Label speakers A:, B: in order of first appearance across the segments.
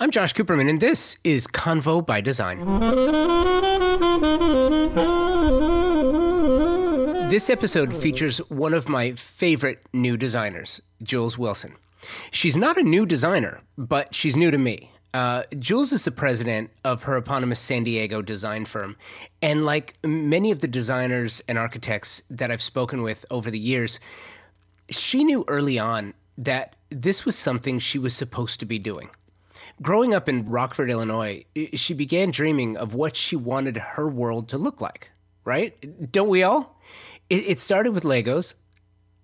A: I'm Josh Cooperman, and this is Convo by Design. This episode features one of my favorite new designers, Jules Wilson. She's not a new designer, but she's new to me. Uh, Jules is the president of her eponymous San Diego design firm. And like many of the designers and architects that I've spoken with over the years, she knew early on that this was something she was supposed to be doing. Growing up in Rockford, Illinois, she began dreaming of what she wanted her world to look like, right? Don't we all? It, it started with Legos,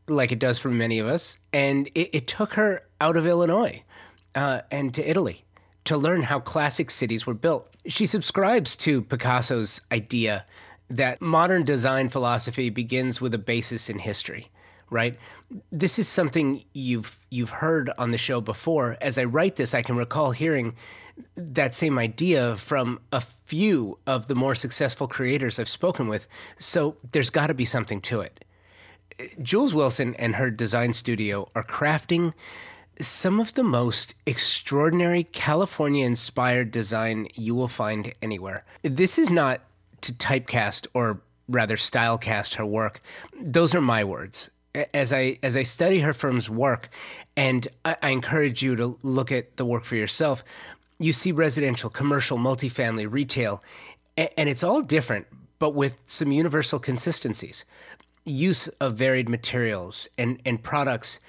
A: like it does for many of us, and it, it took her out of Illinois uh, and to Italy to learn how classic cities were built. She subscribes to Picasso's idea that modern design philosophy begins with a basis in history right? This is something you've you've heard on the show before. As I write this, I can recall hearing that same idea from a few of the more successful creators I've spoken with. So there's got to be something to it. Jules Wilson and her design studio are crafting some of the most extraordinary California inspired design you will find anywhere. This is not to typecast or rather stylecast her work. Those are my words as I as I study her firm's work, and I, I, encourage you to look at the work for yourself. You see residential, commercial, multifamily, retail, and, and it's all different, but with some universal consistencies. Use of varied materials and, and products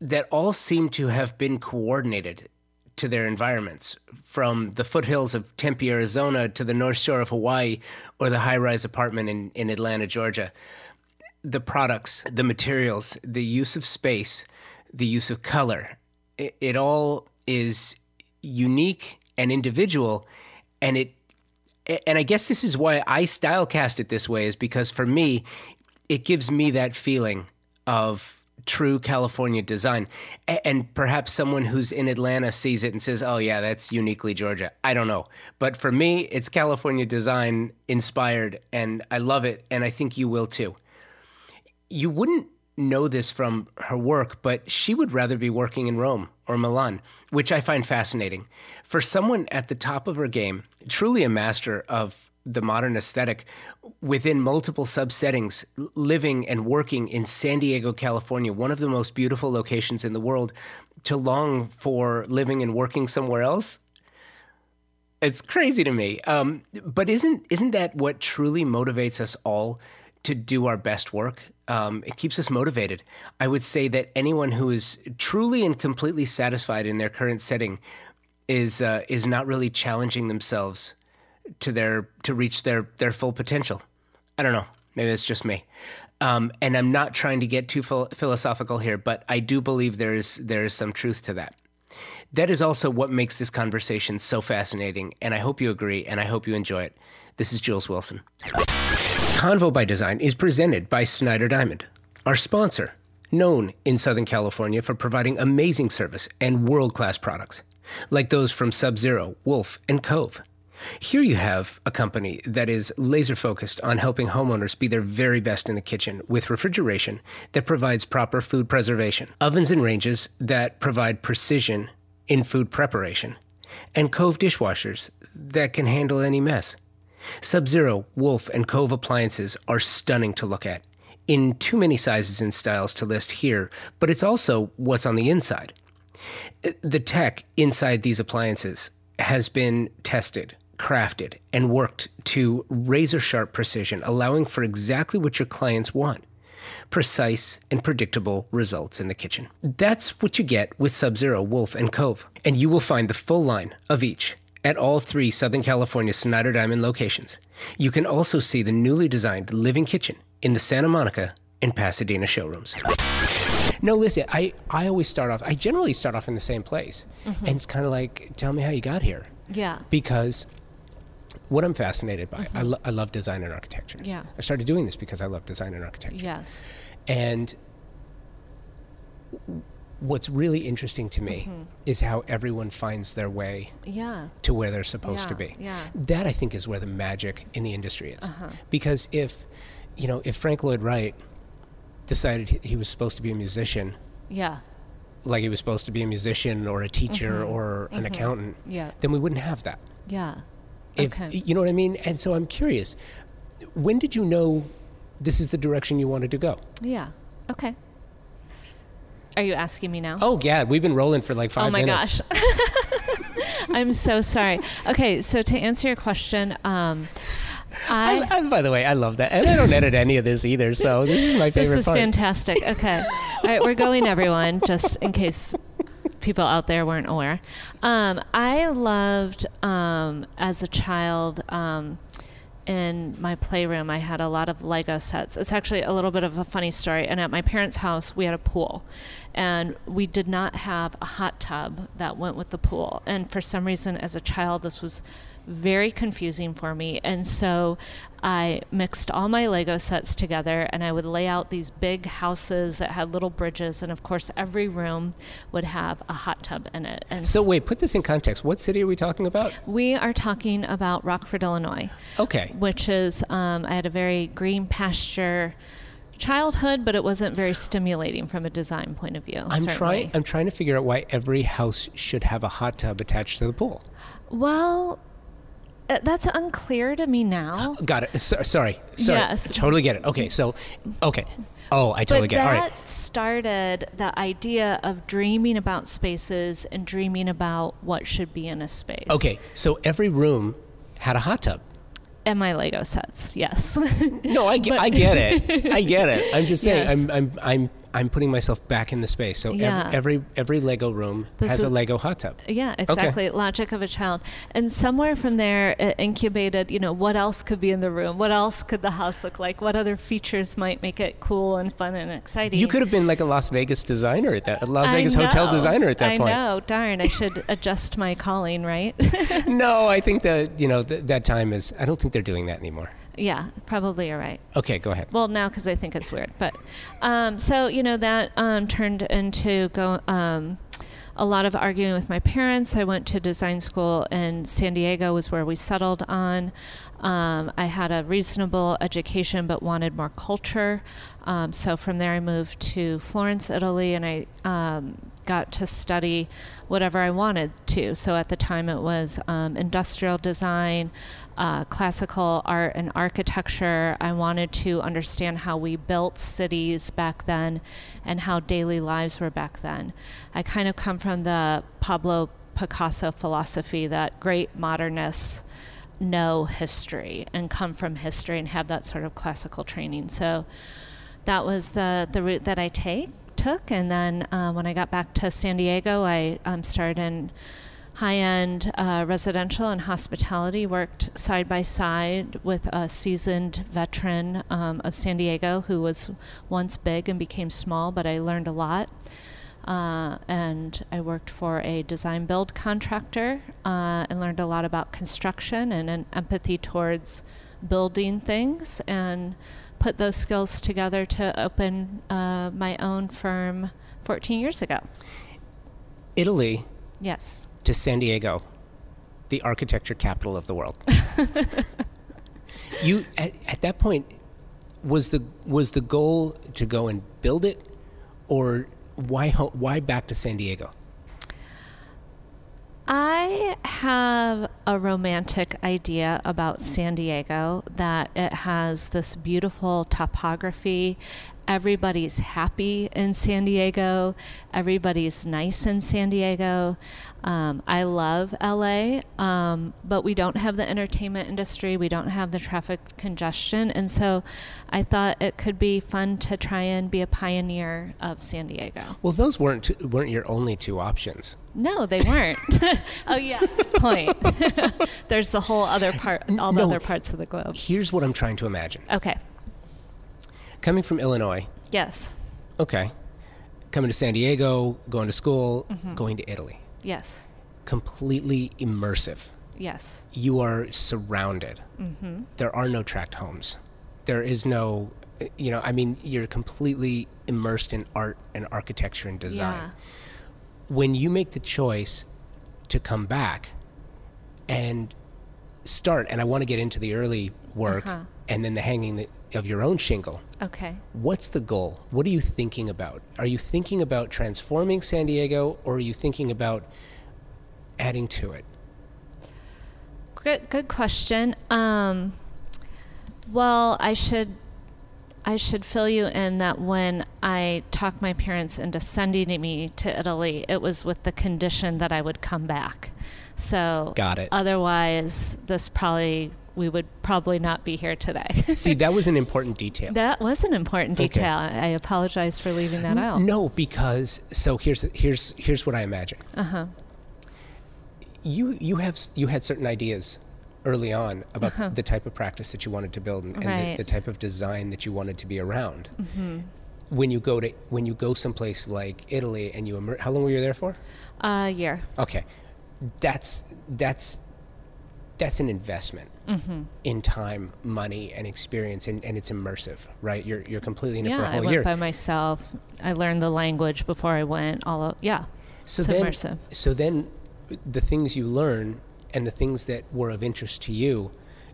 A: that all seem to have been coordinated to their environments, from the foothills of Tempe, Arizona, to the North Shore of Hawaii, or the high rise apartment in, in Atlanta, Georgia the products, the materials, the use of space, the use of color, it, it all is unique and individual. And it, and I guess this is why I style cast it this way, is because for me, it gives me that feeling of true California design. And perhaps someone who's in Atlanta sees it and says, oh, yeah, that's uniquely Georgia. I don't know. But for me, it's California design inspired, and I love it. And I think you will too you wouldn't know this from her work, but she would rather be working in Rome or Milan, which I find fascinating. For someone at the top of her game, truly a master of the modern aesthetic within multiple subsettings, living and working in San Diego, California, one of the most beautiful locations in the world, to long for living and working somewhere else. It's crazy to me. Um, but isn't isn't that what truly motivates us all to do our best work. Um, it keeps us motivated. I would say that anyone who is truly and completely satisfied in their current setting is uh, is not really challenging themselves to their to reach their their full potential. I don't know. Maybe it's just me. Um, and I'm not trying to get too philosophical here, but I do believe there is there is some truth to that. That is also what makes this conversation so fascinating, and I hope you agree, and I hope you enjoy it. This is Jules Wilson. Convo by Design is presented by Snyder Diamond, our sponsor, known in Southern California for providing amazing service and world class products, like those from Sub Zero, Wolf, and Cove. Here you have a company that is laser focused on helping homeowners be their very best in the kitchen with refrigeration that provides proper food preservation, ovens and ranges that provide precision in food preparation, and Cove dishwashers that can handle any mess. Sub Zero, Wolf, and Cove appliances are stunning to look at, in too many sizes and styles to list here, but it's also what's on the inside. The tech inside these appliances has been tested, crafted, and worked to razor sharp precision, allowing for exactly what your clients want precise and predictable results in the kitchen. That's what you get with Sub Zero, Wolf, and Cove, and you will find the full line of each at all three Southern California Snyder Diamond locations. You can also see the newly designed living kitchen in the Santa Monica and Pasadena showrooms. No, listen, I, I always start off, I generally start off in the same place. Mm-hmm. And it's kind of like, tell me how you got here.
B: Yeah.
A: Because what I'm fascinated by, mm-hmm. I, lo- I love design and architecture.
B: Yeah.
A: I started doing this because I love design and architecture.
B: Yes.
A: And what's really interesting to me mm-hmm. is how everyone finds their way
B: yeah.
A: to where they're supposed
B: yeah,
A: to be.
B: Yeah.
A: That I think is where the magic in the industry is. Uh-huh. Because if, you know, if Frank Lloyd Wright decided he was supposed to be a musician,
B: yeah.
A: like he was supposed to be a musician or a teacher or an accountant,
B: Yeah.
A: then we wouldn't have that.
B: Yeah.
A: If,
B: okay.
A: You know what I mean? And so I'm curious, when did you know this is the direction you wanted to go?
B: Yeah. Okay. Are you asking me now?
A: Oh, yeah, we've been rolling for like five
B: Oh my
A: minutes.
B: gosh. I'm so sorry. Okay, so to answer your question, um, I,
A: I, I, by the way, I love that. And I don't edit any of this either, so this is my favorite.
B: this is
A: part.
B: fantastic. Okay, all right, we're going, everyone, just in case people out there weren't aware. Um, I loved um, as a child. Um, in my playroom, I had a lot of Lego sets. It's actually a little bit of a funny story. And at my parents' house, we had a pool, and we did not have a hot tub that went with the pool. And for some reason, as a child, this was very confusing for me. And so I mixed all my Lego sets together and I would lay out these big houses that had little bridges. And of course, every room would have a hot tub in it. And
A: So wait, put this in context. What city are we talking about?
B: we are talking about Rockford, Illinois
A: Okay.
B: which is um, I had a very green pasture childhood, but it wasn't very stimulating from a design point of view.
A: I'm
B: certainly.
A: trying. I'm trying to figure out why every house should have a hot tub attached to the pool.
B: Well, uh, that's unclear to me now.
A: Got it. So, sorry. Sorry.
B: Yes.
A: Totally get it. Okay. So, okay. Oh, I totally
B: but
A: get it. All
B: that started the idea of dreaming about spaces and dreaming about what should be in a space.
A: Okay. So every room had a hot tub.
B: And my Lego sets, yes.
A: No, I, get- I get it. I get it. I'm just saying.
B: Yes.
A: I'm, I'm, I'm, I'm putting myself back in the space. So
B: Yeah.
A: every, every, every Lego room
B: This
A: has
B: is-
A: a Lego hot tub.
B: Yeah, exactly. Logic of a child. And somewhere from there, it incubated, you know, what else could be in the room? What else could the house look like? What other features might make it cool and fun and exciting?
A: You could have been like a Las Vegas designer at that, a Las
B: I
A: Vegas hotel designer at that
B: I
A: point.
B: know. Darn, I should adjust my calling, right?
A: No, I think that you know th- that time is. I don't think they're doing that anymore.
B: Yeah, probably you're right.
A: Okay, go ahead.
B: Well, now because I think it's weird, but um, so you know that um, turned into go um, a lot of arguing with my parents. I went to design school in San Diego, was where we settled on. Um, I had a reasonable education, but wanted more culture. Um, so from there, I moved to Florence, Italy, and I um, got to study whatever I wanted to. So at the time, it was um, industrial design, uh, classical art, and architecture. I wanted to understand how we built cities back then and how daily lives were back then. I kind of come from the Pablo Picasso philosophy that great modernists know history and come from history and have that sort of classical training. So that was the, the route that I take took. And then uh, when I got back to San Diego, I um, started in high end uh, residential and hospitality, worked side by side with a seasoned veteran um, of San Diego who was once big and became small, but I learned a lot. Uh, and I worked for a design build contractor uh, and learned a lot about construction and an empathy towards building things and put those skills together to open uh, my own firm 14 years ago.
A: Italy
B: Yes.
A: To San Diego, the architecture capital of the world. you at, at that point was the was the goal to go and build it, or why why back to San Diego?
B: I have a romantic idea about San Diego that it has this beautiful topography. Everybody's happy in San Diego. Everybody's nice in San Diego. Um, I love LA, um, but we don't have the entertainment industry. We don't have the traffic congestion. And so I thought it could be fun to try and be a pioneer of San Diego.
A: Well, those weren't weren't your only two options.
B: No, they weren't. oh yeah, point. There's the whole other part, all the
A: No.
B: other parts of the globe.
A: Here's what I'm trying to imagine.
B: Okay.
A: Coming from Illinois,
B: Yes.
A: okay, coming to San Diego, going to school,
B: Mm-hmm.
A: going to Italy,
B: Yes.
A: completely immersive.
B: Yes.
A: you are surrounded.
B: Mm-hmm.
A: There are no tract homes. There is no, you know, I mean, you're completely immersed in art and architecture and design.
B: Yeah.
A: When you make the choice to come back and start, and I want to get into the early work
B: Uh-huh.
A: and then the hanging the, of your own shingle.
B: Okay.
A: What's the goal? What are you thinking about? Are you thinking about transforming San Diego, or are you thinking about adding to it?
B: Good, good question. Um, well, I should, I should fill you in that when I talked my parents into sending me to Italy, it was with the condition that I would come back. So,
A: Got it.
B: Otherwise, this probably we would probably not be here today.
A: See, that was an important detail.
B: that was an important
A: Okay.
B: detail. I apologize for leaving that out.
A: No, because so here's here's here's what I imagine.
B: Uh huh.
A: You you have you had certain ideas early on about the type of practice that you wanted to build and, and the, the
B: Uh-huh.
A: Type of design that you wanted to be around.
B: Mm-hmm.
A: When you go to when you go someplace like Italy and you immer- how long were you there for?
B: A year.
A: Okay, that's that's that's an investment
B: Mm-hmm.
A: in time, money, and experience, and, and it's immersive, right? You're you're completely in it
B: Yeah,
A: for a whole I
B: went
A: year.
B: by myself. I learned the language before I went. All of, yeah.
A: So
B: It's
A: then,
B: immersive.
A: so then, the things you learn and the things that were of interest to you,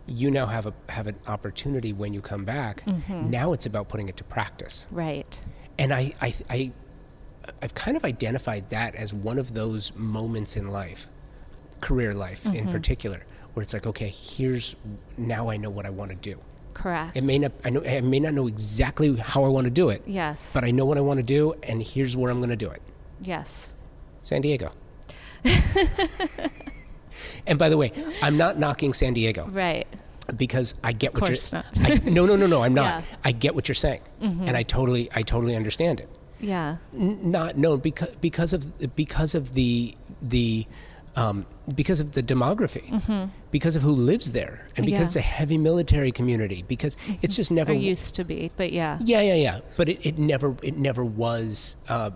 A: you now have a have an opportunity when you come back.
B: Mm-hmm.
A: Now it's about putting it to practice,
B: Right.
A: and I I. I I've kind of identified that as one of those moments in life, career life in
B: Mm-hmm.
A: particular, where it's like, okay, here's now I know what I want to do.
B: Correct.
A: It may not I know I may not know exactly how I want to do it,
B: Yes.
A: but I know what I want to do, and here's where I'm going to do it.
B: yes.
A: San Diego. and by the way, I'm not knocking San Diego
B: Right.
A: because I get what
B: course
A: you're.
B: not.
A: I, no, no, no, no. I'm not.
B: Yeah. Mm-hmm.
A: I get what you're saying, and I totally, I totally understand it.
B: Yeah.
A: N- not no because because of because of the the. Um, because of the demography, because of who lives there, and because
B: Mm-hmm. Yeah.
A: it's a heavy military community, because it's just never
B: used to be, but yeah.
A: yeah, yeah, yeah. But it, it never it never was uh,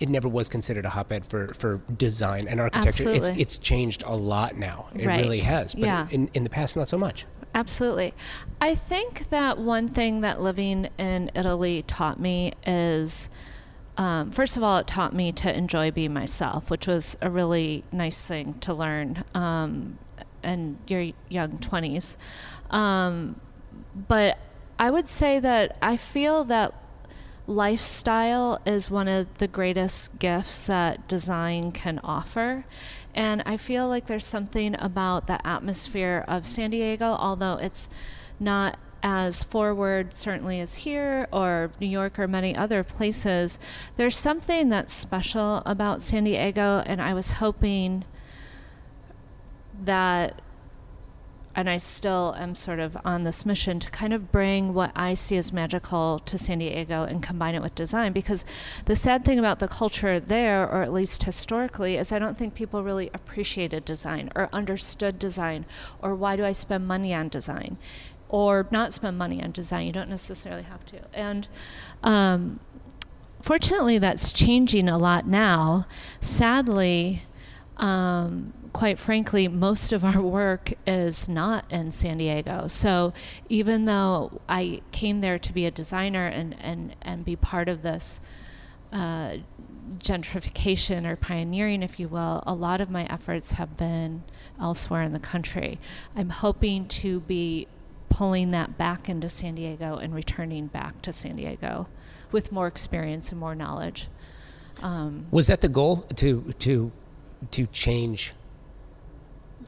A: it never was considered a hotbed for, for design and architecture. It's it's changed a lot now. It really has. But
B: Yeah.
A: in, in the past not so much.
B: Absolutely. I think that one thing that living in Italy taught me is um, first of all, it taught me to enjoy being myself, which was a really nice thing to learn um, in your young 20s. Um, but I would say that I feel that lifestyle is one of the greatest gifts that design can offer. And I feel like there's something about the atmosphere of San Diego, although it's not as forward, certainly as here or New York or many other places. There's something that's special about San Diego, and I was hoping that and I still am sort of on this mission to kind of bring what I see as magical to San Diego and combine it with design. Because the sad thing about the culture there, or at least historically, is I don't think people really appreciated design or understood design or why do I spend money on design or not spend money on design. You don't necessarily have to. And um, fortunately, that's changing a lot now. Sadly, um, quite frankly, most of our work is not in San Diego. So even though I came there to be a designer and, and, and be part of this uh, gentrification or pioneering, if you will, a lot of my efforts have been elsewhere in the country. I'm hoping to be pulling that back into San Diego and returning back to San Diego with more experience and more knowledge. Um,
A: Was that the goal to to to change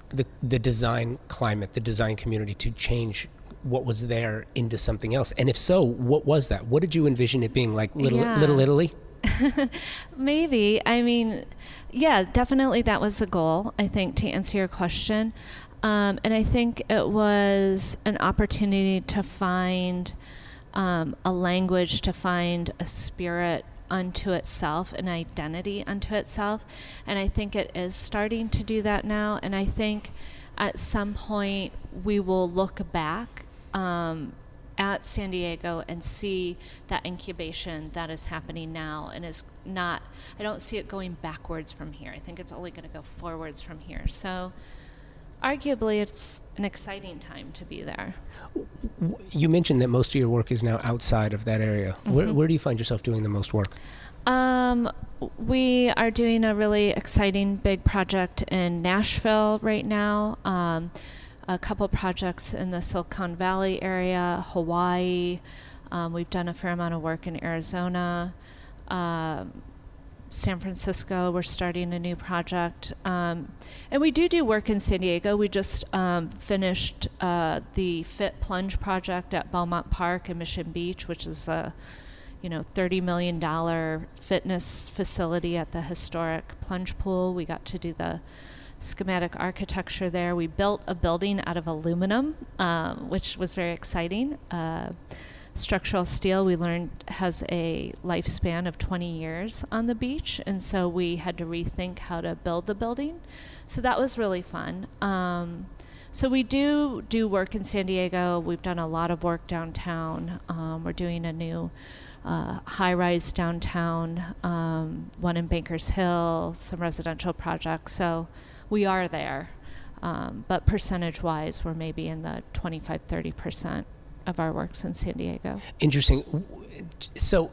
A: the the design climate, the design community, to change what was there into something else? And if so, what was that? What did you envision it being like? Little
B: Yeah.
A: Little Italy.
B: Maybe. I mean, yeah, definitely that was the goal, I think, to answer your question. Um, and I think it was an opportunity to find um, a language, to find a spirit unto itself, an identity unto itself. And I think it is starting to do that now. And I think at some point we will look back um, at San Diego and see that incubation that is happening now and is not, I don't see it going backwards from here. I think it's only going to go forwards from here. So arguably, it's an exciting time to be there.
A: You mentioned that most of your work is now outside of that area.
B: Mm-hmm.
A: Where, where do you find yourself doing the most work?
B: Um, we are doing a really exciting big project in Nashville right now. Um, a couple projects in the Silicon Valley area, Hawaii. Um, we've done a fair amount of work in Arizona. Um, San Francisco, we're starting a new project. Um, and we do do work in San Diego. We just um, finished uh, the Fit Plunge project at Belmont Park in Mission Beach, which is a you know, $30 million fitness facility at the historic plunge pool. We got to do the schematic architecture there. We built a building out of aluminum, um, which was very exciting. Uh, structural steel, we learned, has a lifespan of 20 years on the beach, and so we had to rethink how to build the building. So that was really fun. Um, so we do do work in San Diego. We've done a lot of work downtown. Um, we're doing a new uh, high rise downtown, um, one in Bankers Hill, some residential projects. So we are there. Um, but percentage wise, we're maybe in the 25 30% of our works in San Diego.
A: Interesting. So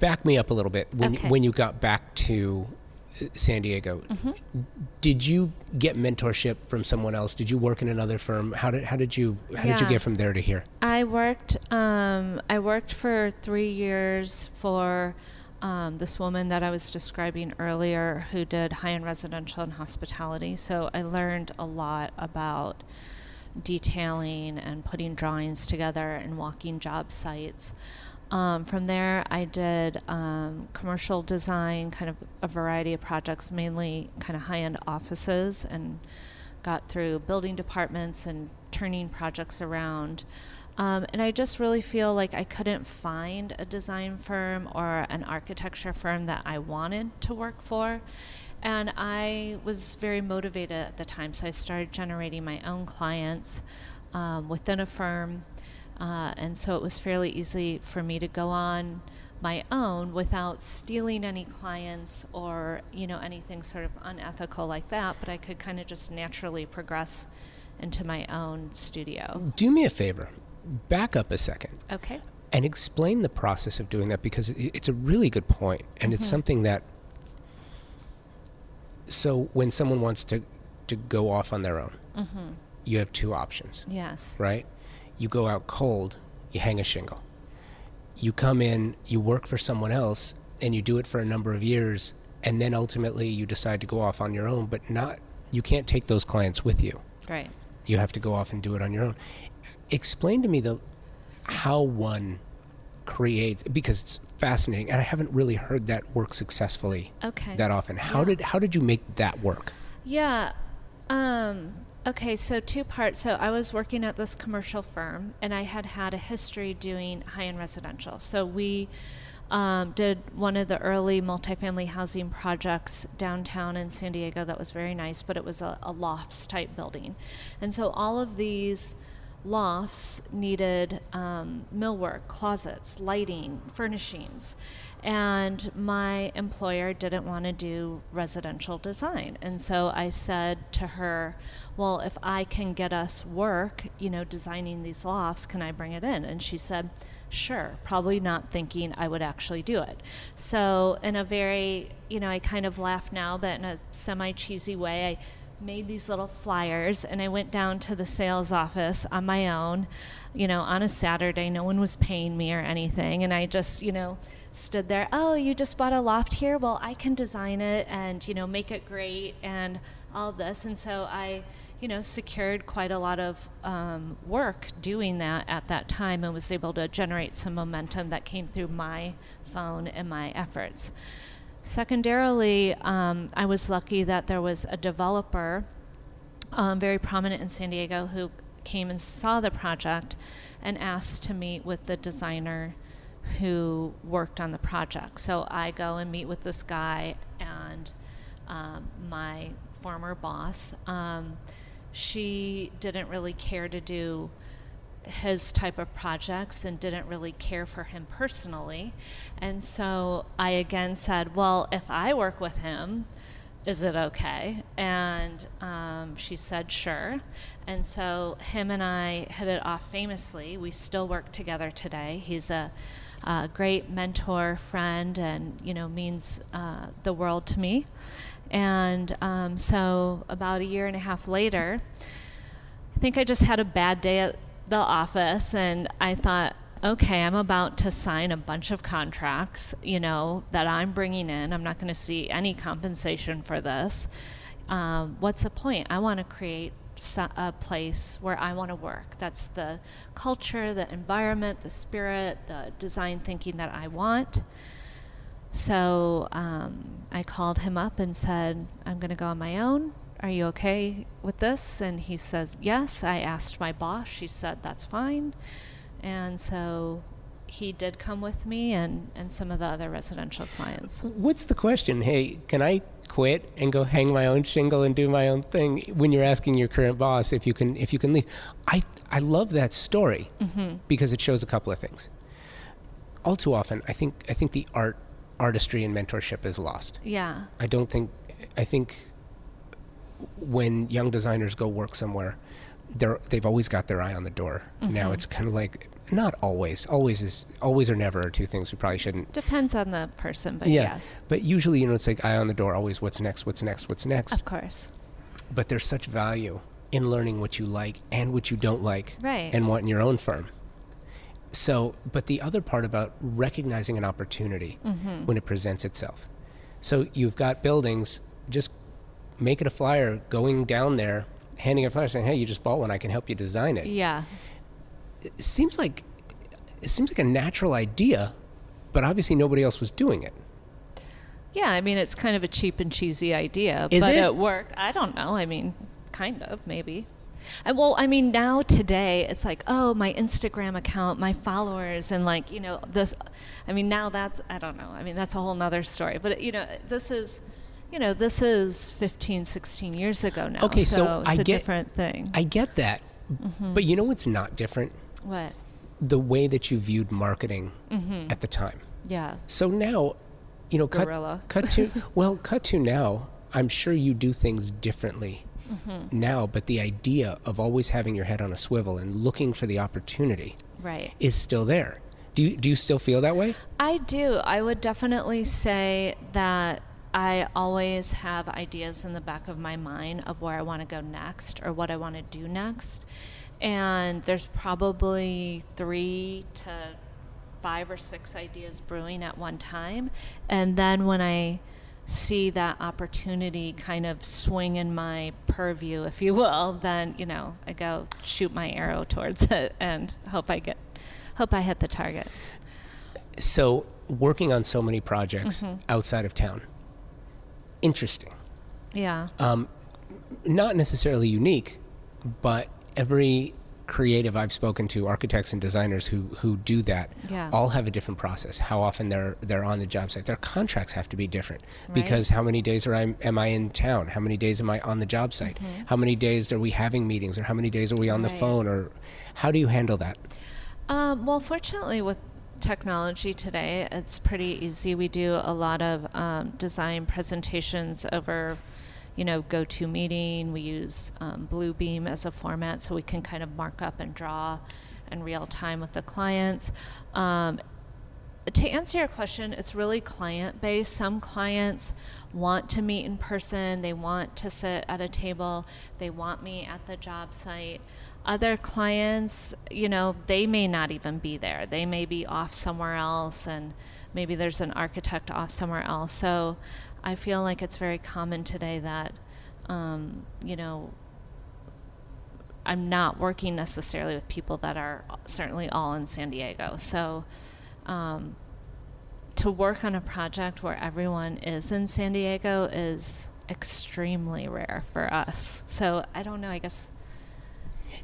A: back me up a little bit. When,
B: Okay.
A: when you got back to uh, San Diego,
B: Mm-hmm.
A: did you get mentorship from someone else? Did you work in another firm? How did, how did you how did you get from there to here?
B: I worked. Um, I worked for three years for um, this woman that I was describing earlier, who did high-end residential and hospitality. So I learned a lot about detailing and putting drawings together and walking job sites. Um, from there, I did um, commercial design, kind of a variety of projects, mainly kind of high-end offices, and got through building departments and turning projects around. Um, and I just really feel like I couldn't find a design firm or an architecture firm that I wanted to work for. And I was very motivated at the time, so I started generating my own clients um, within a firm. Uh, and so it was fairly easy for me to go on my own without stealing any clients or you know anything sort of unethical like that but i could kind of just naturally progress into my own studio
A: Do me a favor. Back up a second
B: okay
A: and explain the process of doing that because it's a really good point and it's something that so when someone wants to to go off on their own mm-hmm. you have two options
B: yes.
A: right? You go out cold you hang a shingle. You come in you work for someone else and you do it for a number of years and then ultimately you decide to go off on your own but not you can't take those clients with you.
B: Right.
A: You have to go off and do it on your own. Explain to me the how one creates because it's fascinating, and I haven't really heard that work successfully
B: okay
A: that often. How
B: Yeah.
A: did how did you make that work?
B: Yeah. Um, okay, so two parts. So I was working at this commercial firm, and I had had a history doing high end residential. So we um, did one of the early multifamily housing projects downtown in San Diego that was very nice, but it was a, a lofts type building. And so all of these lofts needed um, millwork, closets, lighting, furnishings. And my employer didn't want to do residential design. And so I said to her, Well, if I can get us work, you know, designing these lofts, can I bring it in? And she said, Sure, probably not thinking I would actually do it. So, in a very, you know, I kind of laugh now, but in a semi cheesy way, I made these little flyers and I went down to the sales office on my own, you know, on a Saturday. No one was paying me or anything. And I just, you know, stood there, oh, you just bought a loft here? Well, I can design it and, you know, make it great and all this. And so I, you know, secured quite a lot of um, work doing that at that time and was able to generate some momentum that came through my phone and my efforts. Secondarily, um, I was lucky that there was a developer, um, very prominent in San Diego, who came and saw the project and asked to meet with the designer who worked on the project. So I go and meet with this guy and um, my former boss. Um, she didn't really care to do his type of projects and didn't really care for him personally. And so I again said, Well, if I work with him, is it okay? And um, she said, Sure. And so him and I hit it off famously. We still work together today. He's a, a great mentor, friend, and you know means uh, the world to me. And um, so about a year and a half later, I think I just had a bad day at the office and I thought, okay, I'm about to sign a bunch of contracts, you know, that I'm bringing in. I'm not going to see any compensation for this. Um, what's the point? I want to create a place where I want to work. That's the culture, the environment, the spirit, the design thinking that I want. So um, I called him up and said, I'm going to go on my own. Are you okay with this? And he says, Yes. I asked my boss. She said, That's fine. And so he did come with me and, and some of the other residential clients.
A: What's the question? Hey, can I quit and go hang my own shingle and do my own thing when you're asking your current boss if you can if you can leave? I I love that story mm-hmm. because it shows a couple of things. All too often, I think I think the art artistry and mentorship is lost.
B: Yeah.
A: I don't think I think when young designers go work somewhere, they're they've always got their eye on the door. Mm-hmm. Now it's kind of like not always. Always is always or never are two things we probably shouldn't.
B: Depends on the person, but yeah. yes.
A: But usually, you know, it's like eye on the door. Always, what's next? What's next? What's next?
B: Of course.
A: But there's such value in learning what you like and what you don't like,
B: right?
A: And want in your own firm. So, but the other part about recognizing an opportunity mm-hmm. when it presents itself. So you've got buildings, just make it a flyer going down there, handing a flyer saying, "Hey, you just bought one. I can help you design it."
B: Yeah
A: it seems like it seems like a natural idea, but obviously nobody else was doing it.
B: Yeah, I mean it's kind of a cheap and cheesy idea,
A: Is
B: but
A: it?
B: it worked. I don't know. I mean, kind of maybe. And well, I mean, now today it's like, oh, my Instagram account, my followers, and like, you know, this. I mean, now that's I don't know. I mean, that's a whole nother story. But you know, this is, you know, this is 15, 16 years ago now.
A: Okay,
B: so,
A: so
B: it's
A: I
B: a
A: get,
B: different thing.
A: I get that, mm-hmm. but you know what's not different?
B: What?
A: The way that you viewed marketing mm-hmm. at the time.
B: Yeah.
A: So now, you know, cut, cut to well, cut to now. I'm sure you do things differently mm-hmm. now, but the idea of always having your head on a swivel and looking for the opportunity
B: right.
A: is still there. Do you, do you still feel that way?
B: I do. I would definitely say that I always have ideas in the back of my mind of where I want to go next or what I want to do next and there's probably three to five or six ideas brewing at one time. And then when I see that opportunity kind of swing in my purview, if you will, then you know I go shoot my arrow towards it and hope I get hope I hit the target.
A: So working on so many projects mm-hmm. outside of town, interesting.
B: Yeah.
A: Um, not necessarily unique, but every creative I've spoken to, architects and designers who who do that,
B: yeah.
A: all have a different process. How often they're they're on the job site. Their contracts have to be different right. because how many days are I am I in town? How many days am I on the job site? Mm-hmm. How many days are we having meetings, or how many days are we on right. the phone, or how do you handle that?
B: Um, well, fortunately, with technology today, it's pretty easy. We do a lot of um, design presentations over you know, GoToMeeting. We use um, Bluebeam as a format so we can kind of mark up and draw in real time with the clients. Um, to answer your question, it's really client based. Some clients want to meet in person, they want to sit at a table, they want me at the job site. Other clients, you know, they may not even be there. They may be off somewhere else, and maybe there's an architect off somewhere else. So I feel like it's very common today that, um, you know, I'm not working necessarily with people that are certainly all in San Diego. So, um, to work on a project where everyone is in San Diego is extremely rare for us. So, I don't know, I guess.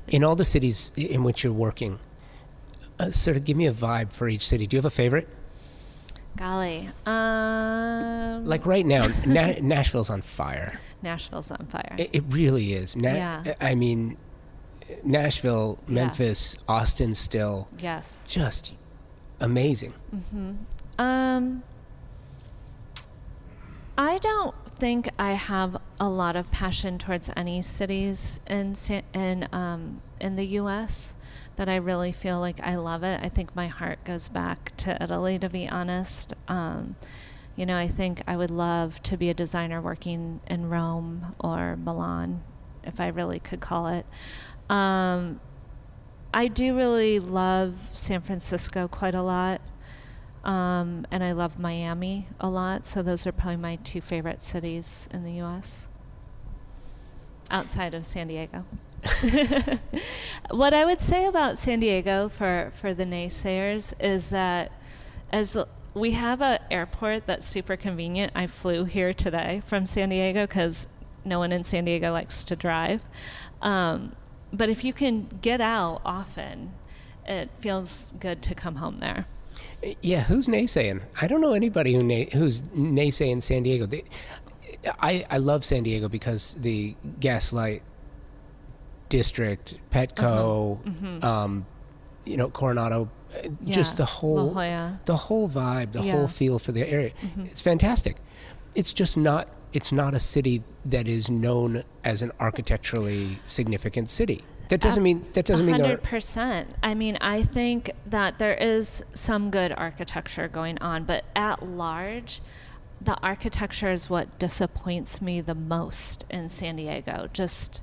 A: In all the cities in which you're working, uh, sort of give me a vibe for each city. Do you have a favorite?
B: Golly. Um,
A: like right now, Na- Nashville's on fire.
B: Nashville's on fire.
A: It, it really is. Na-
B: yeah.
A: I mean, Nashville, Memphis, yeah. Austin still.
B: Yes.
A: Just amazing.
B: Mm-hmm. Um, I don't think I have a lot of passion towards any cities in in um, in the U.S that I really feel like I love it. I think my heart goes back to Italy, to be honest. Um, you know, I think I would love to be a designer working in Rome or Milan, if I really could call it. Um, I do really love San Francisco quite a lot. Um, and I love Miami a lot. So those are probably my two favorite cities in the U.S. outside of San Diego. what I would say about San Diego for, for the naysayers is that as we have an airport that's super convenient. I flew here today from San Diego because no one in San Diego likes to drive. Um, but if you can get out often, it feels good to come home there.
A: Yeah, who's naysaying? I don't know anybody who na- who's naysaying San Diego. They, I, I love San Diego because the Gaslight District, Petco, uh-huh. mm-hmm. um, you know, Coronado, uh, yeah. just the whole the whole vibe, the yeah. whole feel for the area. Mm-hmm. It's fantastic. It's just not it's not a city that is known as an architecturally significant city. That doesn't mean that doesn't 100%. mean
B: hundred percent. I mean, I think that there is some good architecture going on, but at large, the architecture is what disappoints me the most in San Diego. Just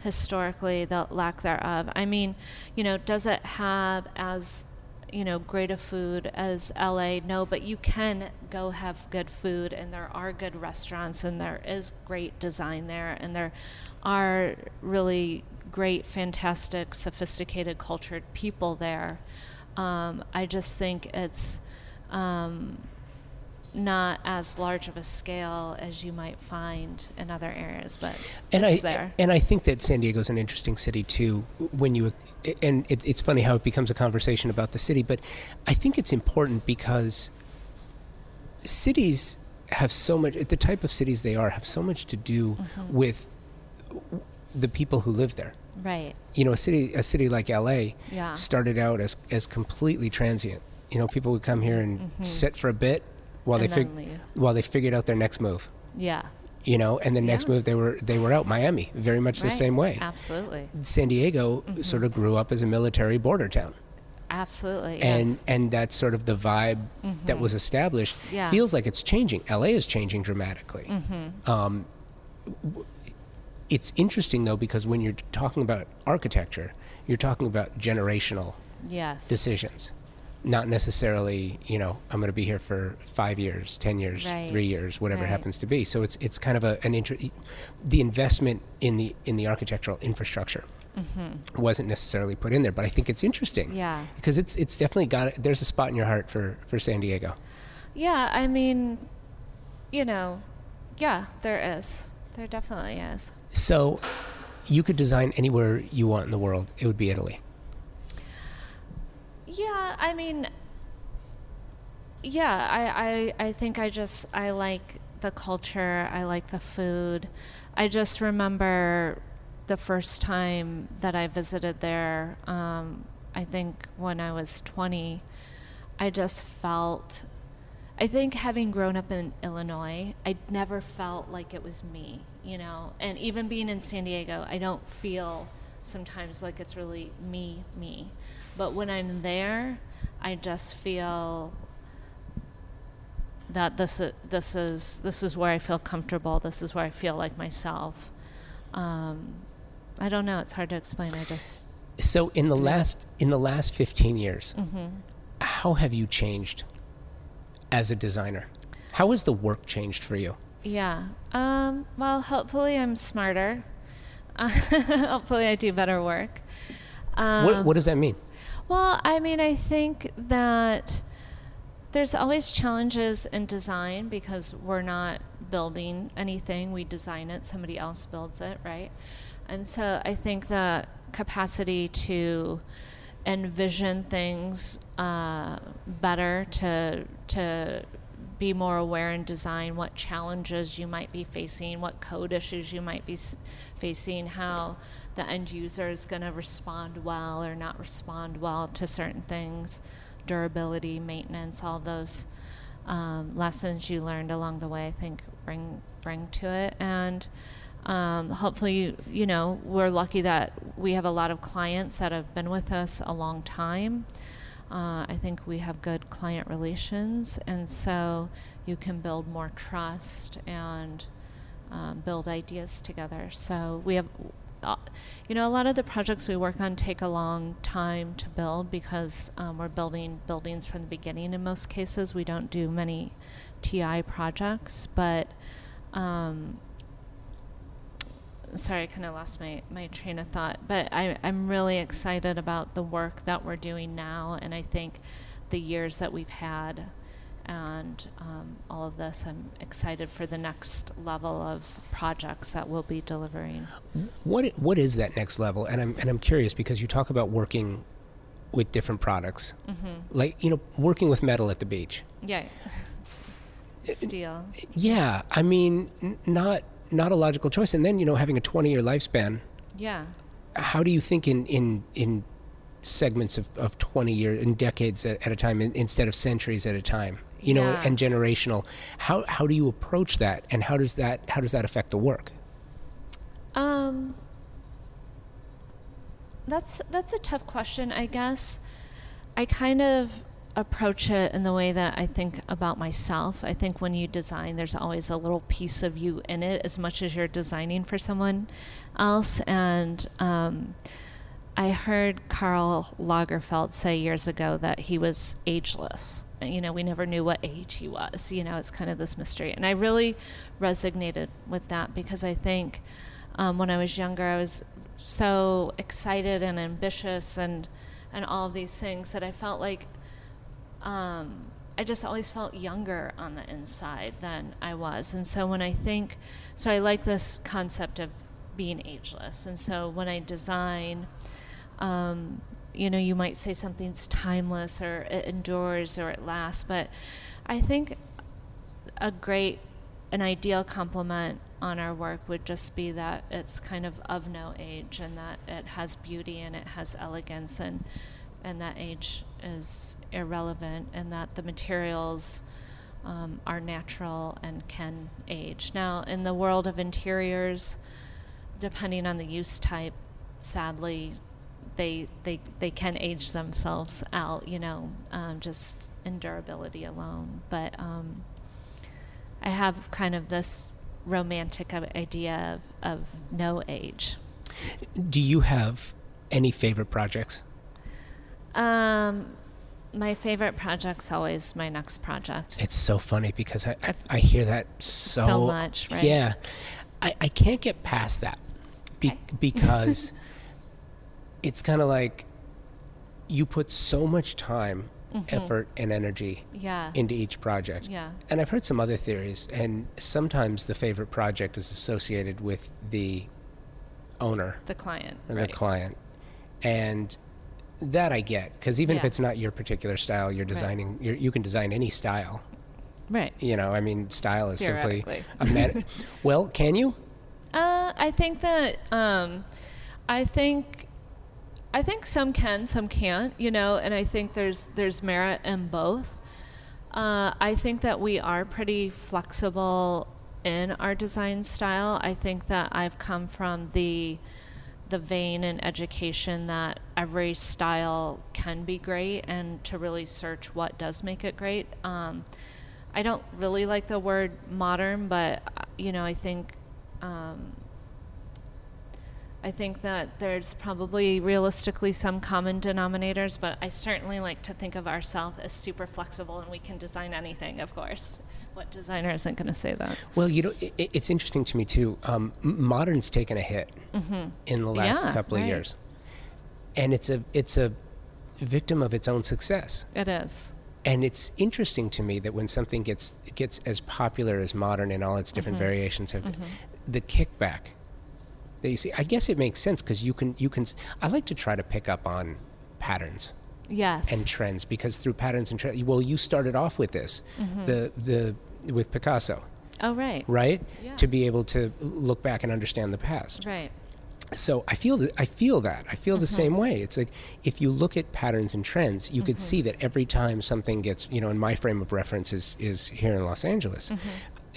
B: historically, the lack thereof. I mean, you know, does it have as you know, great of food as LA. No, but you can go have good food, and there are good restaurants, and there is great design there, and there are really great, fantastic, sophisticated, cultured people there. Um, I just think it's um, not as large of a scale as you might find in other areas, but
A: and
B: it's
A: I,
B: there.
A: And I think that San Diego is an interesting city too. When you and it, it's funny how it becomes a conversation about the city, but I think it's important because cities have so much. The type of cities they are have so much to do mm-hmm. with the people who live there.
B: Right.
A: You know, a city a city like LA yeah. started out as as completely transient. You know, people would come here and mm-hmm. sit for a bit while and they fig- while they figured out their next move.
B: Yeah.
A: You know, and the yeah. next move they were they were out Miami, very much right. the same way.
B: Absolutely.
A: San Diego mm-hmm. sort of grew up as a military border town.
B: Absolutely.
A: And
B: yes.
A: and that's sort of the vibe mm-hmm. that was established. Yeah. Feels like it's changing. LA is changing dramatically. Mm-hmm. Um, it's interesting though because when you're talking about architecture, you're talking about generational
B: yes.
A: decisions not necessarily you know I'm going to be here for five years, ten years, right. three years, whatever right. happens to be. So it's it's kind of a, an inter- the investment in the in the architectural infrastructure mm-hmm. wasn't necessarily put in there, but I think it's interesting.
B: Yeah,
A: because it's it's definitely got there's a spot in your heart for for San Diego.
B: Yeah, I mean, you know, yeah, there is. There definitely is.
A: So, you could design anywhere you want in the world. It would be Italy.
B: Yeah, I mean, yeah, I, I, I think I just, I like the culture, I like the food. I just remember the first time that I visited there, um, I think when I was 20, I just felt, I think having grown up in Illinois, I never felt like it was me, you know? And even being in San Diego, I don't feel sometimes like it's really me, me. But when I'm there, I just feel that this is, this is this is where I feel comfortable. This is where I feel like myself. Um, I don't know. It's hard to explain. I just
A: so in the last in the last 15 years, mm-hmm. how have you changed as a designer? How has the work changed for you?
B: Yeah. Um, well, hopefully I'm smarter. hopefully I do better work.
A: Um, what, what does that mean?
B: Well, I mean, I think that there's always challenges in design because we're not building anything, we design it, somebody else builds it, right? And so I think the capacity to envision things uh, better, to to be more aware in design what challenges you might be facing, what code issues you might be facing, how the end user is going to respond well or not respond well to certain things, durability, maintenance, all those um, lessons you learned along the way, I think bring bring to it. And um, hopefully, you, know, we're lucky that we have a lot of clients that have been with us a long time. Uh, I think we have good client relations, and so you can build more trust and um, build ideas together. So we have uh, you know, a lot of the projects we work on take a long time to build because um, we're building buildings from the beginning in most cases. We don't do many TI projects, but um, sorry, I kind of lost my, my train of thought. But I, I'm really excited about the work that we're doing now, and I think the years that we've had and um, all of this. I'm excited for the next level of projects that we'll be delivering.
A: What what is that next level? And I'm and I'm curious because you talk about working with different products, mm-hmm. like you know, working with metal at the beach.
B: Yeah. Steel.
A: Yeah, I mean, n- not not a logical choice. And then you know, having a 20 year lifespan.
B: Yeah.
A: How do you think in in in segments of, of 20 years in decades at, a time in, instead of centuries at a time? you know,
B: Yeah.
A: and generational. How how do you approach that, and how does that how does that affect the work?
B: Um, that's that's a tough question. I guess I kind of approach it in the way that I think about myself. I think when you design, there's always a little piece of you in it, as much as you're designing for someone else. And um, I heard Karl Lagerfeld say years ago that he was ageless. You know, we never knew what age he was. You know, it's kind of this mystery. And I really resonated with that because I think um, when I was younger, I was so excited and ambitious and and all of these things that I felt like um, I just always felt younger on the inside than I was. And so when I think, so I like this concept of being ageless. And so when I design, um, you know, you might say something's timeless or it endures or it lasts, but I think a great, an ideal compliment on our work would just be that it's kind of of no age and that it has beauty and it has elegance and and that age is irrelevant and that the materials um, are natural and can age. Now, in the world of interiors, depending on the use type, sadly, they they they can age themselves out. You know, um, just in durability alone. But um, I have kind of this romantic idea of, of no age.
A: Do you have any favorite projects?
B: Um, my favorite project's always my next project.
A: It's so funny because I, I, I hear that so,
B: So much, right?
A: Yeah. I, I can't get past that be,
B: Okay.
A: because it's kind of like you put so much time, effort, and energy
B: Mm-hmm. Yeah.
A: into each project.
B: Yeah.
A: And I've heard some other theories, and sometimes the favorite project is associated with the owner
B: the client.
A: or
B: right.
A: the client. And that I get because even if it's not your particular style, you're designing. You're, you can design any style.
B: Right.
A: You know, I mean, style is simply a met- well, can you?
B: Uh, I think that um, I think I think some can, some can't. You know, and I think there's there's merit in both. Uh, I think that we are pretty flexible in our design style. I think that I've come from the the vein in education that every style can be great and to really search what does make it great. Um, I don't really like the word modern, but uh, you know, I think um, I think that there's probably realistically some common denominators, but I certainly like to think of ourselves as super flexible and we can design anything, of course. What designer isn't going to say that?
A: Well, you know, it, it's interesting to me too. Um, modern's taken a hit in the last
B: Mm-hmm. Yeah,
A: couple of
B: right.
A: years, and it's a it's a victim of its own success.
B: It is.
A: And it's interesting to me that when something gets gets as popular as modern in all its different
B: Mm-hmm.
A: variations, have the kickback that you see. I guess it makes sense because you can you can. I like to try to pick up on patterns
B: Yes.
A: and trends because through patterns and trends. Well, you started off with this, mm-hmm. the the with Picasso,
B: oh, right.
A: right?
B: Yeah.
A: To be able to look back and understand the past.
B: Right.
A: So I feel that I feel that I feel the mm-hmm. same way. It's like if you look at patterns and trends, you could mm-hmm. see that every time something gets, you know, in my frame of reference is is here in Los Angeles,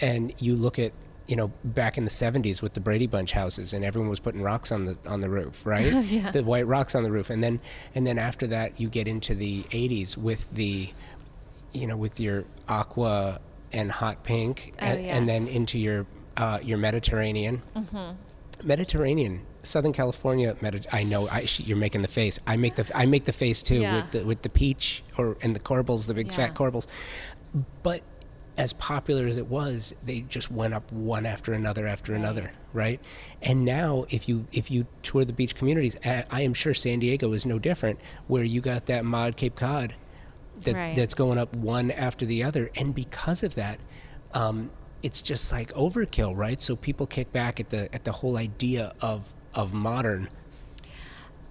A: and you look at you know back in the 70s with the Brady Bunch houses and everyone was putting rocks on the on the roof right
B: Yeah.
A: the white rocks on the roof and then and then after that you get into the 80s with the you know with your aqua and hot pink
B: Oh,
A: and, and then into your uh, your Mediterranean Mediterranean Southern California, Medi- I know I, you're making the face. I make the I make the face too
B: Yeah.
A: with the with the peach or and the corbels, the big
B: Yeah.
A: fat corbels. But as popular as it was, they just went up one after another after another, right? And now, if you if you tour the beach communities, I, I am sure San Diego is no different, where you got that mod Cape Cod that
B: Right.
A: that's going up one after the other, and because of that. Um, it's just like overkill, right? So people kick back at the at the whole idea of of modern.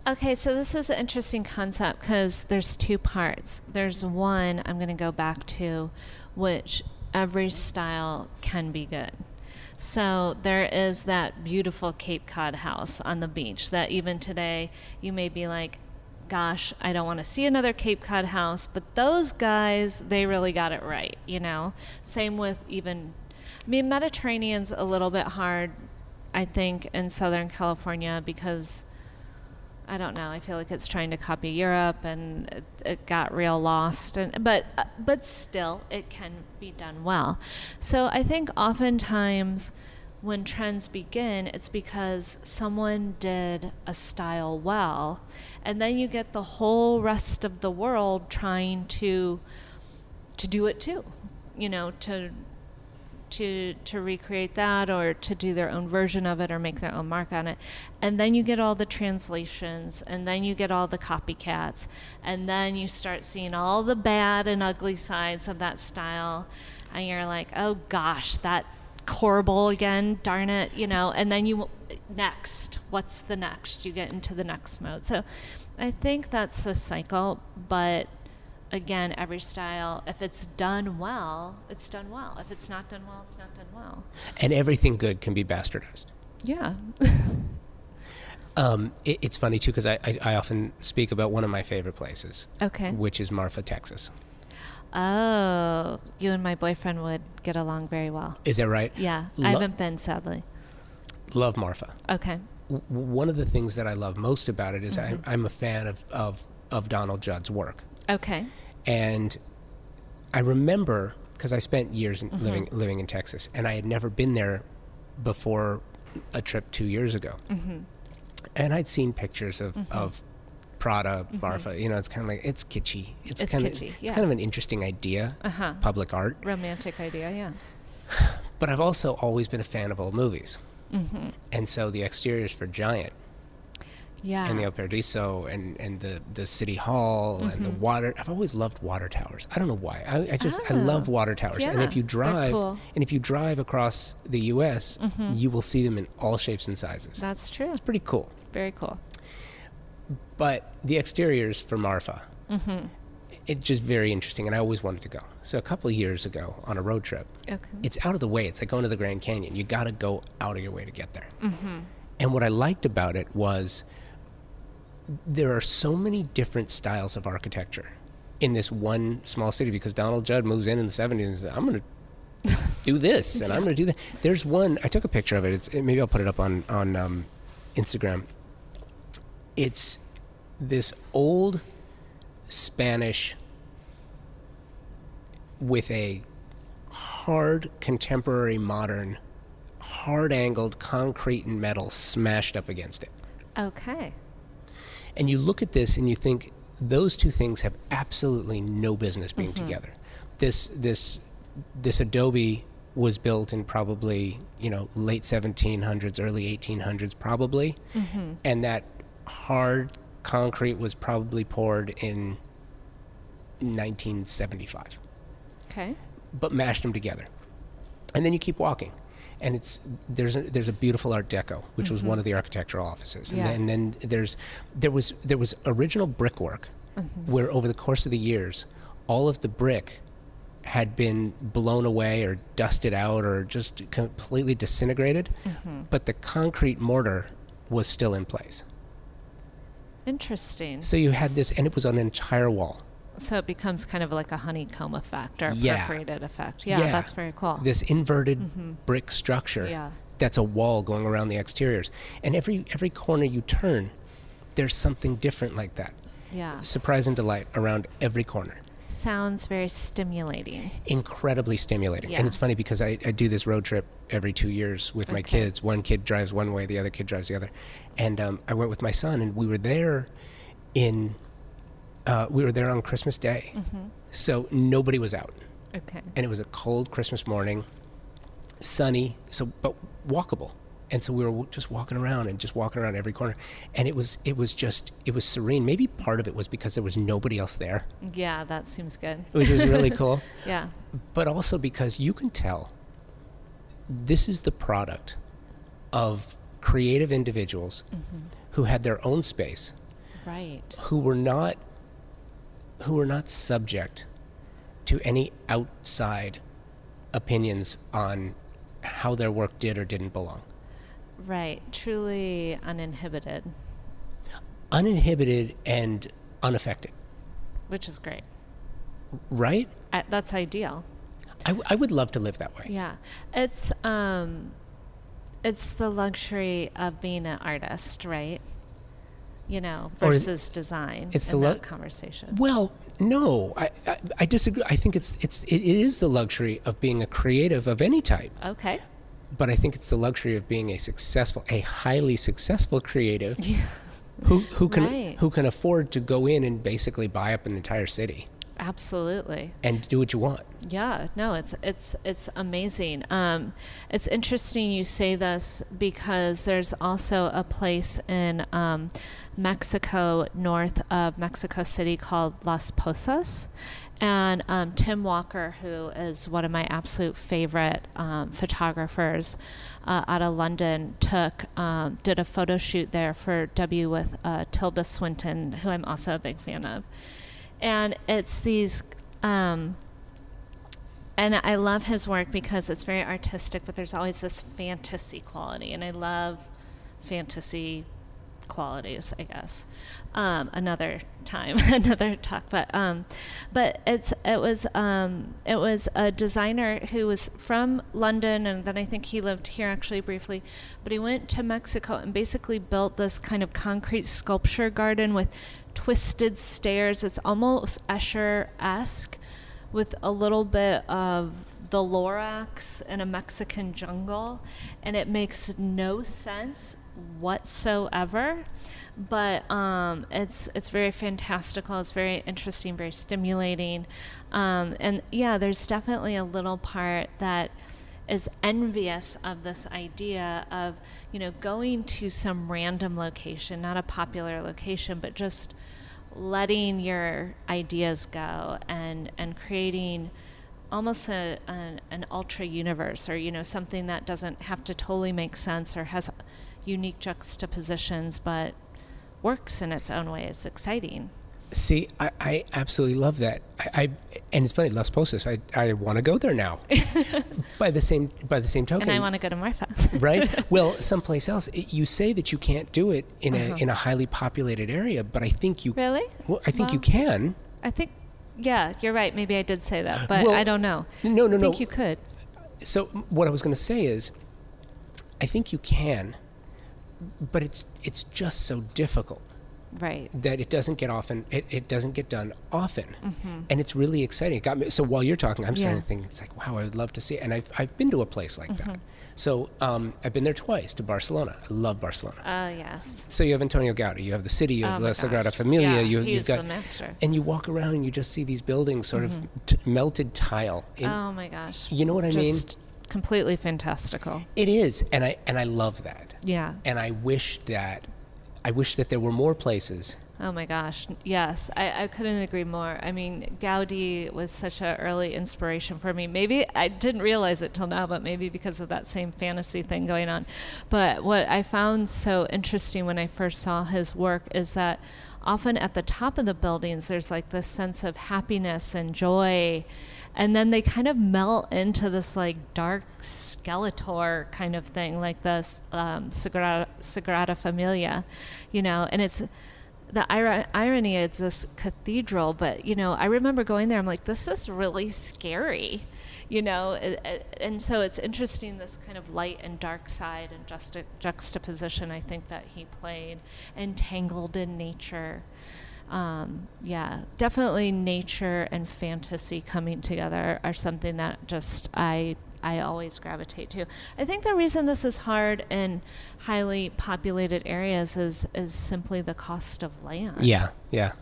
B: Okay, so this is an interesting concept because there's two parts. There's one I'm going to go back to, which every style can be good. So there is that beautiful Cape Cod house on the beach that even today you may be like, gosh, I don't want to see another Cape Cod house, but those guys, they really got it right, you know? Same with even, I mean, Mediterranean's a little bit hard, I think, in Southern California because I don't know. I feel like it's trying to copy Europe, and it, it got real lost. And but but still, it can be done well. So I think oftentimes when trends begin, it's because someone did a style well, and then you get the whole rest of the world trying to to do it too. You know, to to to recreate that or to do their own version of it or make their own mark on it. And then you get all the translations and then you get all the copycats and then you start seeing all the bad and ugly sides of that style and you're like oh gosh that corbel again darn it you know? And then you next what's the next? You get into the next mode. So i think that's the cycle but again, every style, if it's done well, it's done well. If it's not done well, it's not done well.
A: And everything good can be bastardized.
B: Yeah.
A: Um, it, it's funny too because I, I, I often speak about one of my favorite places,
B: Okay.
A: which is Marfa, Texas.
B: Oh, you and my boyfriend would get along very well.
A: Is that right?
B: Yeah.
A: Lo-
B: I haven't been, sadly.
A: Love Marfa.
B: Okay.
A: W- one of the things that I love most about it is I'm, I'm a fan of, of, of Donald Judd's work.
B: Okay.
A: And I remember because I spent years in mm-hmm. living living in Texas, and I had never been there before a trip two years ago. Mm-hmm. And I'd seen pictures of, mm-hmm. of Prada, Marfa. You know, it's kind of like it's kitschy. It's,
B: It's
A: kind of
B: kitschy,
A: it's kind of an interesting idea,
B: Uh-huh.
A: public art.
B: Romantic idea, yeah.
A: But I've also always been a fan of old movies, and so the exteriors for Giant
B: Yeah.
A: and the El Paradiso and, and the, the city hall and
B: Mm-hmm.
A: the water. I've always loved water towers. I don't know why. I, I just I love
B: Oh.
A: water towers.
B: Yeah.
A: and if you drive
B: cool. Mm-hmm.
A: and if you drive across the U.S., you will see them in all shapes and sizes.
B: That's true.
A: it's pretty cool.
B: Very cool.
A: But the exteriors for Marfa,
B: Mm-hmm.
A: it's just very interesting, and I always wanted to go. So a couple of years ago on a road trip,
B: Okay.
A: it's out of the way. It's like going to the Grand Canyon. You got to go out of your way to get there.
B: Mm-hmm.
A: And what I liked about it was there are so many different styles of architecture in this one small city because Donald Judd moves in in the 70s and says, I'm going to do this and I'm going to do that. There's one, I took a picture of it. It's, maybe I'll put it up on, on um, Instagram. It's this old Spanish with a hard contemporary modern hard angled concrete and metal smashed up against it.
B: Okay.
A: And you look at this and you think those two things have absolutely no business being mm-hmm. together. This this this adobe was built in probably, you know, late 1700s, early 1800s probably. Mm-hmm. And that hard concrete was probably poured in 1975
B: Okay.
A: but mashed them together. And then you keep walking, and it's there's a, there's a beautiful Art Deco, which was mm-hmm. one of the architectural offices, and,
B: Yeah.
A: then, and then there's there was there was original brickwork, mm-hmm. where over the course of the years, all of the brick had been blown away or dusted out or just completely disintegrated, mm-hmm. but the concrete mortar was still in place.
B: Interesting.
A: So you had this, and it was on an entire wall.
B: So it becomes kind of like a honeycomb effect or
A: Yeah.
B: perforated effect. Yeah,
A: Yeah.
B: that's very cool.
A: this inverted brick structure
B: Yeah.
A: that's a wall going around the exteriors and every every corner you turn there's something different like that
B: yeah.
A: surprise and delight around every corner
B: Sounds very stimulating.
A: incredibly stimulating.
B: Yeah.
A: And it's funny because I, I do this road trip every two years with my kids. One kid drives one way, the other kid drives the other. And um, I went with my son, and we were there in, uh, we were there on Christmas Day. So nobody was out.
B: Okay.
A: And it was a cold Christmas morning, sunny, so but walkable. And so we were just walking around and just walking around every corner, and it was it was just it was serene. Maybe part of it was because there was nobody else there,
B: Yeah, that seems good.
A: which was really cool
B: Yeah.
A: but also because you can tell this is the product of creative individuals who had their own space
B: Right.
A: who were not who were not subject to any outside opinions on how their work did or didn't belong
B: Right. Truly uninhibited,
A: uninhibited and unaffected
B: which is great.
A: right
B: Uh, that's ideal.
A: I, w- I would love to live that way
B: Yeah. It's um it's the luxury of being an artist, right? You know, versus design
A: it's
B: in
A: the
B: that conversation.
A: Well, no, I, I, I disagree. I think it's it's it is the luxury of being a creative of any type,
B: Okay.
A: but I think it's the luxury of being a successful, a highly successful creative who who can
B: Right.
A: who can afford to go in and basically buy up an entire city
B: Absolutely.
A: and do what you want.
B: Yeah, no, it's it's it's amazing. Um, it's interesting you say this because there's also a place in um, Mexico, north of Mexico City, called Las Pozas, and um, Tim Walker, who is one of my absolute favorite um, photographers uh, out of London, took um, did a photo shoot there for W with uh, Tilda Swinton, who I'm also a big fan of, and it's these. Um, and I love his work because it's very artistic, but there's always this fantasy quality, and I love fantasy qualities, I guess. Um, another time, another talk, but um, but it's it was um, it was a designer who was from London, and then I think he lived here actually briefly, but he went to Mexico and basically built this kind of concrete sculpture garden with twisted stairs. It's almost Escher esque with a little bit of the Lorax in a Mexican jungle, and it makes no sense whatsoever. But um, it's it's very fantastical. It's very interesting, very stimulating, um, and yeah, there's definitely a little part that is envious of this idea of you know going to some random location, not a popular location, but just letting your ideas go and and creating almost a, an, an ultra universe or you know something that doesn't have to totally make sense or has unique juxtapositions but works in its own way it's exciting
A: See, I, I absolutely love that. I, I and it's funny, Las Pozas. I, I want to go there now. by the same by the same token,
B: and i want to go to marfa
A: right? Well, someplace else. It, you say that you can't do it in a uh-huh. in a highly populated area, but I think you.
B: really
A: Well, I think you can.
B: i think yeah you're right maybe i did say that but
A: Well,
B: i don't know
A: No, no, no.
B: i
A: no.
B: think you could
A: So what I was going to say is, I think you can, but it's it's just so difficult
B: right
A: that it doesn't get often. It, it doesn't get done often,
B: Mm-hmm.
A: and it's really exciting. It got me. So while you're talking, I'm starting
B: Yeah.
A: to think it's like, wow, I would love to see. It. And I've I've been to a place like
B: Mm-hmm.
A: that. So um, I've been there twice to Barcelona. I love Barcelona.
B: uh yes
A: So you have Antonio Gaudi, you have the city, you have
B: Oh
A: La Sagrada. Familia,
B: Yeah,
A: you,
B: he's
A: you've got,
B: the master.
A: and you walk around and you just see these buildings, sort of t- melted tile. In,
B: oh my gosh
A: you know what I mean?
B: Completely fantastical
A: It is, and I and I love that.
B: yeah
A: And I wish that, I wish that there were more places.
B: Oh my gosh, yes, I, I couldn't agree more. I mean, Gaudi was such an early inspiration for me. Maybe I didn't realize it till now, but maybe because of that same fantasy thing going on. But what I found so interesting when I first saw his work is that often at the top of the buildings, there's like this sense of happiness and joy. And then they kind of melt into this like dark Skeletor kind of thing, like the um, Sagrada, Sagrada Familia, you know. And it's the ir- irony is this cathedral, but you know, I remember going there. I'm like, this is really scary, you know. And so it's interesting this kind of light and dark side and juxta- juxtaposition. I think that he played, entangled in nature. Um, yeah, definitely nature and fantasy coming together are something that just I I always gravitate to. I think the reason this is hard in highly populated areas is is simply the cost of land.
A: Yeah, yeah.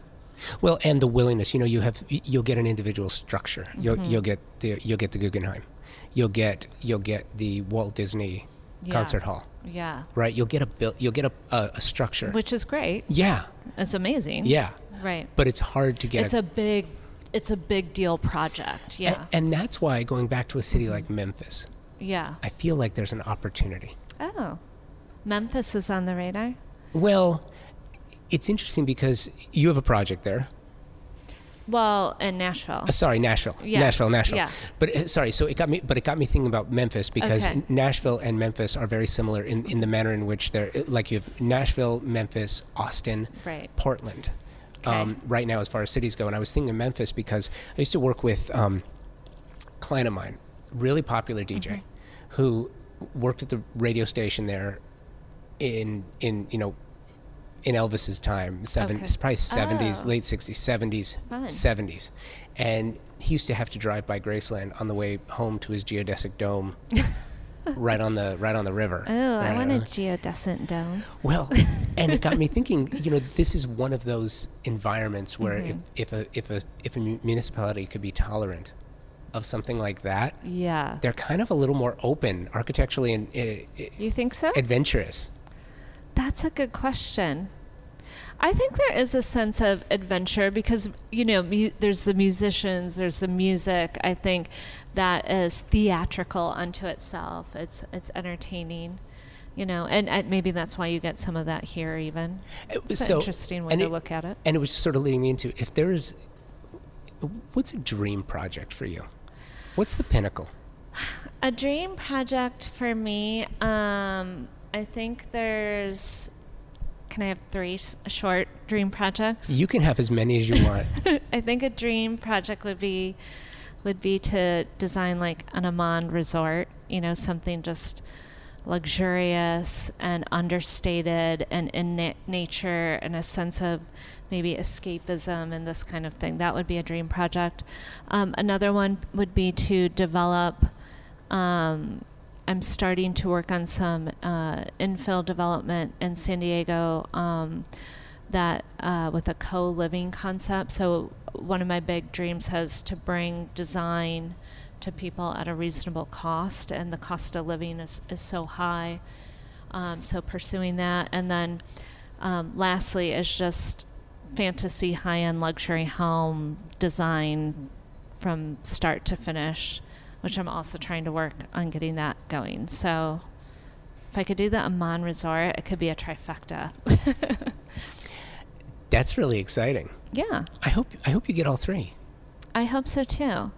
A: Well, and the willingness. You know, you have you'll get an individual structure. You'll
B: Mm-hmm.
A: you'll get the you'll get the Guggenheim. You'll get you'll get the Walt Disney
B: Yeah.
A: Concert Hall.
B: Yeah,
A: Right. You'll get a built. You'll get a, a a structure.
B: which is great.
A: yeah.
B: It's amazing.
A: Yeah.
B: Right.
A: But it's hard to get.
B: It's a big it's a big deal project.
A: a-
B: Yeah.
A: and that's why going back to a city like Memphis,
B: yeah.
A: I feel like there's an opportunity.
B: Oh. Memphis is on the radar.
A: Well, it's interesting because you have a project there.
B: Well, in Nashville.
A: Uh, sorry, Nashville.
B: Yeah,
A: Nashville, Nashville.
B: yeah.
A: But uh, sorry, so it got me. But it got me thinking about Memphis because
B: Okay.
A: Nashville and Memphis are very similar in, in the manner in which they're like you have Nashville, Memphis, Austin,
B: Right.
A: Portland.
B: Okay.
A: Um, right now, as far as cities go, and I was thinking of Memphis because I used to work with um, a client of mine, really popular DJ,
B: Mm-hmm.
A: who worked at the radio station there in in you know in Elvis's time, seven,
B: Okay.
A: probably seventies,
B: Oh.
A: late sixties, seventies,
B: Fun.
A: seventies, and he used to have to drive by Graceland on the way home to his geodesic dome, right on the right on the river.
B: Oh, I want a geodescent dome.
A: well, and it got me thinking. You know, this is one of those environments where
B: Mm-hmm.
A: if, if a if a if a municipality could be tolerant of something like that,
B: Yeah.
A: they're kind of a little more open architecturally and uh,
B: You think so?
A: adventurous.
B: That's a good question. I think there is a sense of adventure because you know mu- there's the musicians, there's the music. I think that is theatrical unto itself. It's it's entertaining, you know, and, and maybe that's why you get some of that here. Even
A: It was
B: it's an
A: so-
B: interesting way to
A: it-
B: look at it.
A: And it was just sort of leading me into if there is, what's a dream project for you? What's the pinnacle?
B: A dream project for me, um, I think there's. Can I have three s- short dream projects?
A: You can have as many as you want.
B: I think a dream project would be would be to design like an Aman resort, you know, something just luxurious and understated and in na- nature and a sense of maybe escapism and this kind of thing. That would be a dream project. Um, another one would be to develop. Um, I'm starting to work on some uh, infill development in San Diego. Um, that uh, with a co-living concept. So one of my big dreams has to bring design to people at a reasonable cost, and the cost of living is, is so high. Um, so pursuing that, and then um, lastly is just fantasy high-end luxury home design from start to finish, which I'm also trying to work on getting that going. So if I could do the Aman Resort, it could be a trifecta.
A: That's really exciting.
B: yeah,
A: I hope I hope you get all three.
B: I hope so too.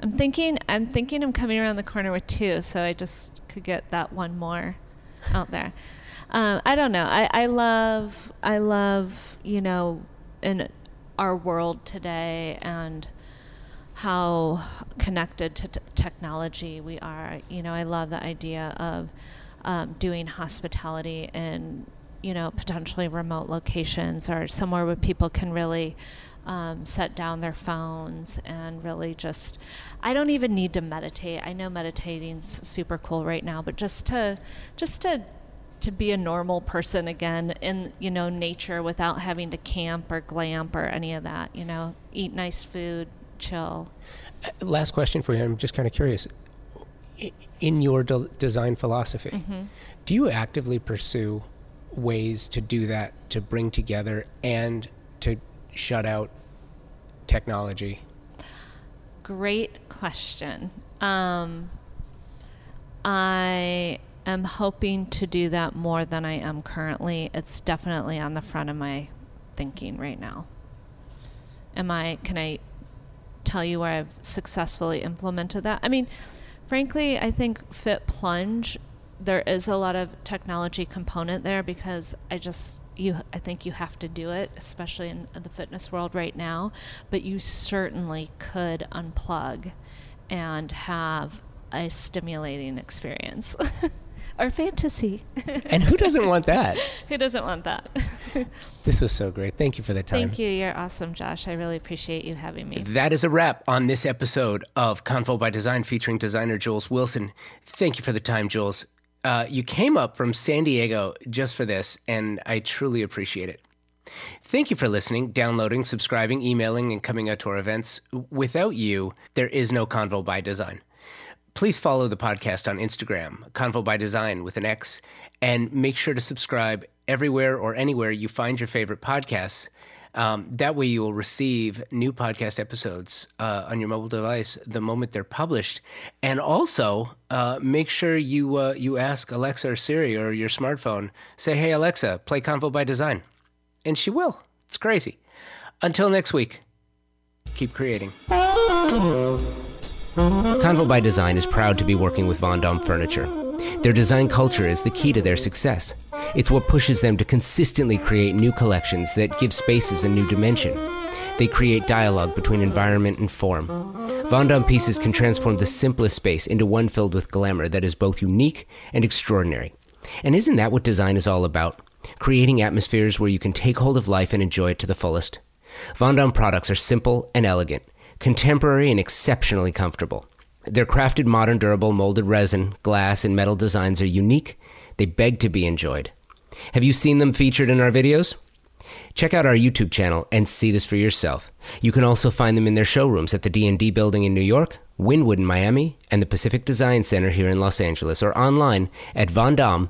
B: I'm thinking I'm thinking I'm coming around the corner with two, so I just could get that one more out there. Um, I don't know. I, I love I love you know in our world today and how connected to t- technology we are. You know, I love the idea of um, doing hospitality in you know potentially remote locations or somewhere where people can really um, set down their phones and really just i don't even need to meditate i know meditating's super cool right now but just to just to to be a normal person again in you know nature without having to camp or glamp or any of that you know eat nice food chill
A: Uh, Last question for you. I'm just kind of curious. In your de- design philosophy,
B: Mm-hmm.
A: do you actively pursue ways to do that, to bring together and to shut out technology?
B: Great question. Um, I am hoping to do that more than I am currently. It's definitely on the front of my thinking right now. Am I, can I tell you where I've successfully implemented that? I mean, frankly, I think Fit Plunge, there is a lot of technology component there because I just, you, I think you have to do it, especially in the fitness world right now. But you certainly could unplug and have a stimulating experience. or fantasy.
A: and who doesn't want that?
B: who doesn't want that?
A: this was so great. Thank you for the time.
B: Thank you. You're awesome, Josh. I really appreciate you having me.
A: That is a wrap on this episode of Convo by Design featuring designer Jules Wilson. Thank you for the time, Jules. Uh, you came up from San Diego just for this, and I truly appreciate it. Thank you for listening, downloading, subscribing, emailing, and coming out to our events. Without you, there is no Convo by Design. Please follow the podcast on Instagram, Convo by Design with an X, and make sure to subscribe everywhere or anywhere you find your favorite podcasts. Um, that way, you will receive new podcast episodes uh, on your mobile device the moment they're published. And also, uh, make sure you uh, you ask Alexa or Siri or your smartphone, say, "Hey Alexa, play Convo by Design," and she will. It's crazy. Until next week, keep creating. Convo by Design is proud to be working with Vondom Furniture. Their design culture is the key to their success. It's what pushes them to consistently create new collections that give spaces a new dimension. They create dialogue between environment and form. Vondom pieces can transform the simplest space into one filled with glamour that is both unique and extraordinary. And isn't that what design is all about? Creating atmospheres where you can take hold of life and enjoy it to the fullest. Vondom products are simple and elegant, contemporary and exceptionally comfortable. Their crafted modern durable molded resin, glass, and metal designs are unique. They beg to be enjoyed. Have you seen them featured in our videos? Check out our YouTube channel and see this for yourself. You can also find them in their showrooms at the D&D building in New York, Wynwood in Miami, and the Pacific Design Center here in Los Angeles or online at vondom.com.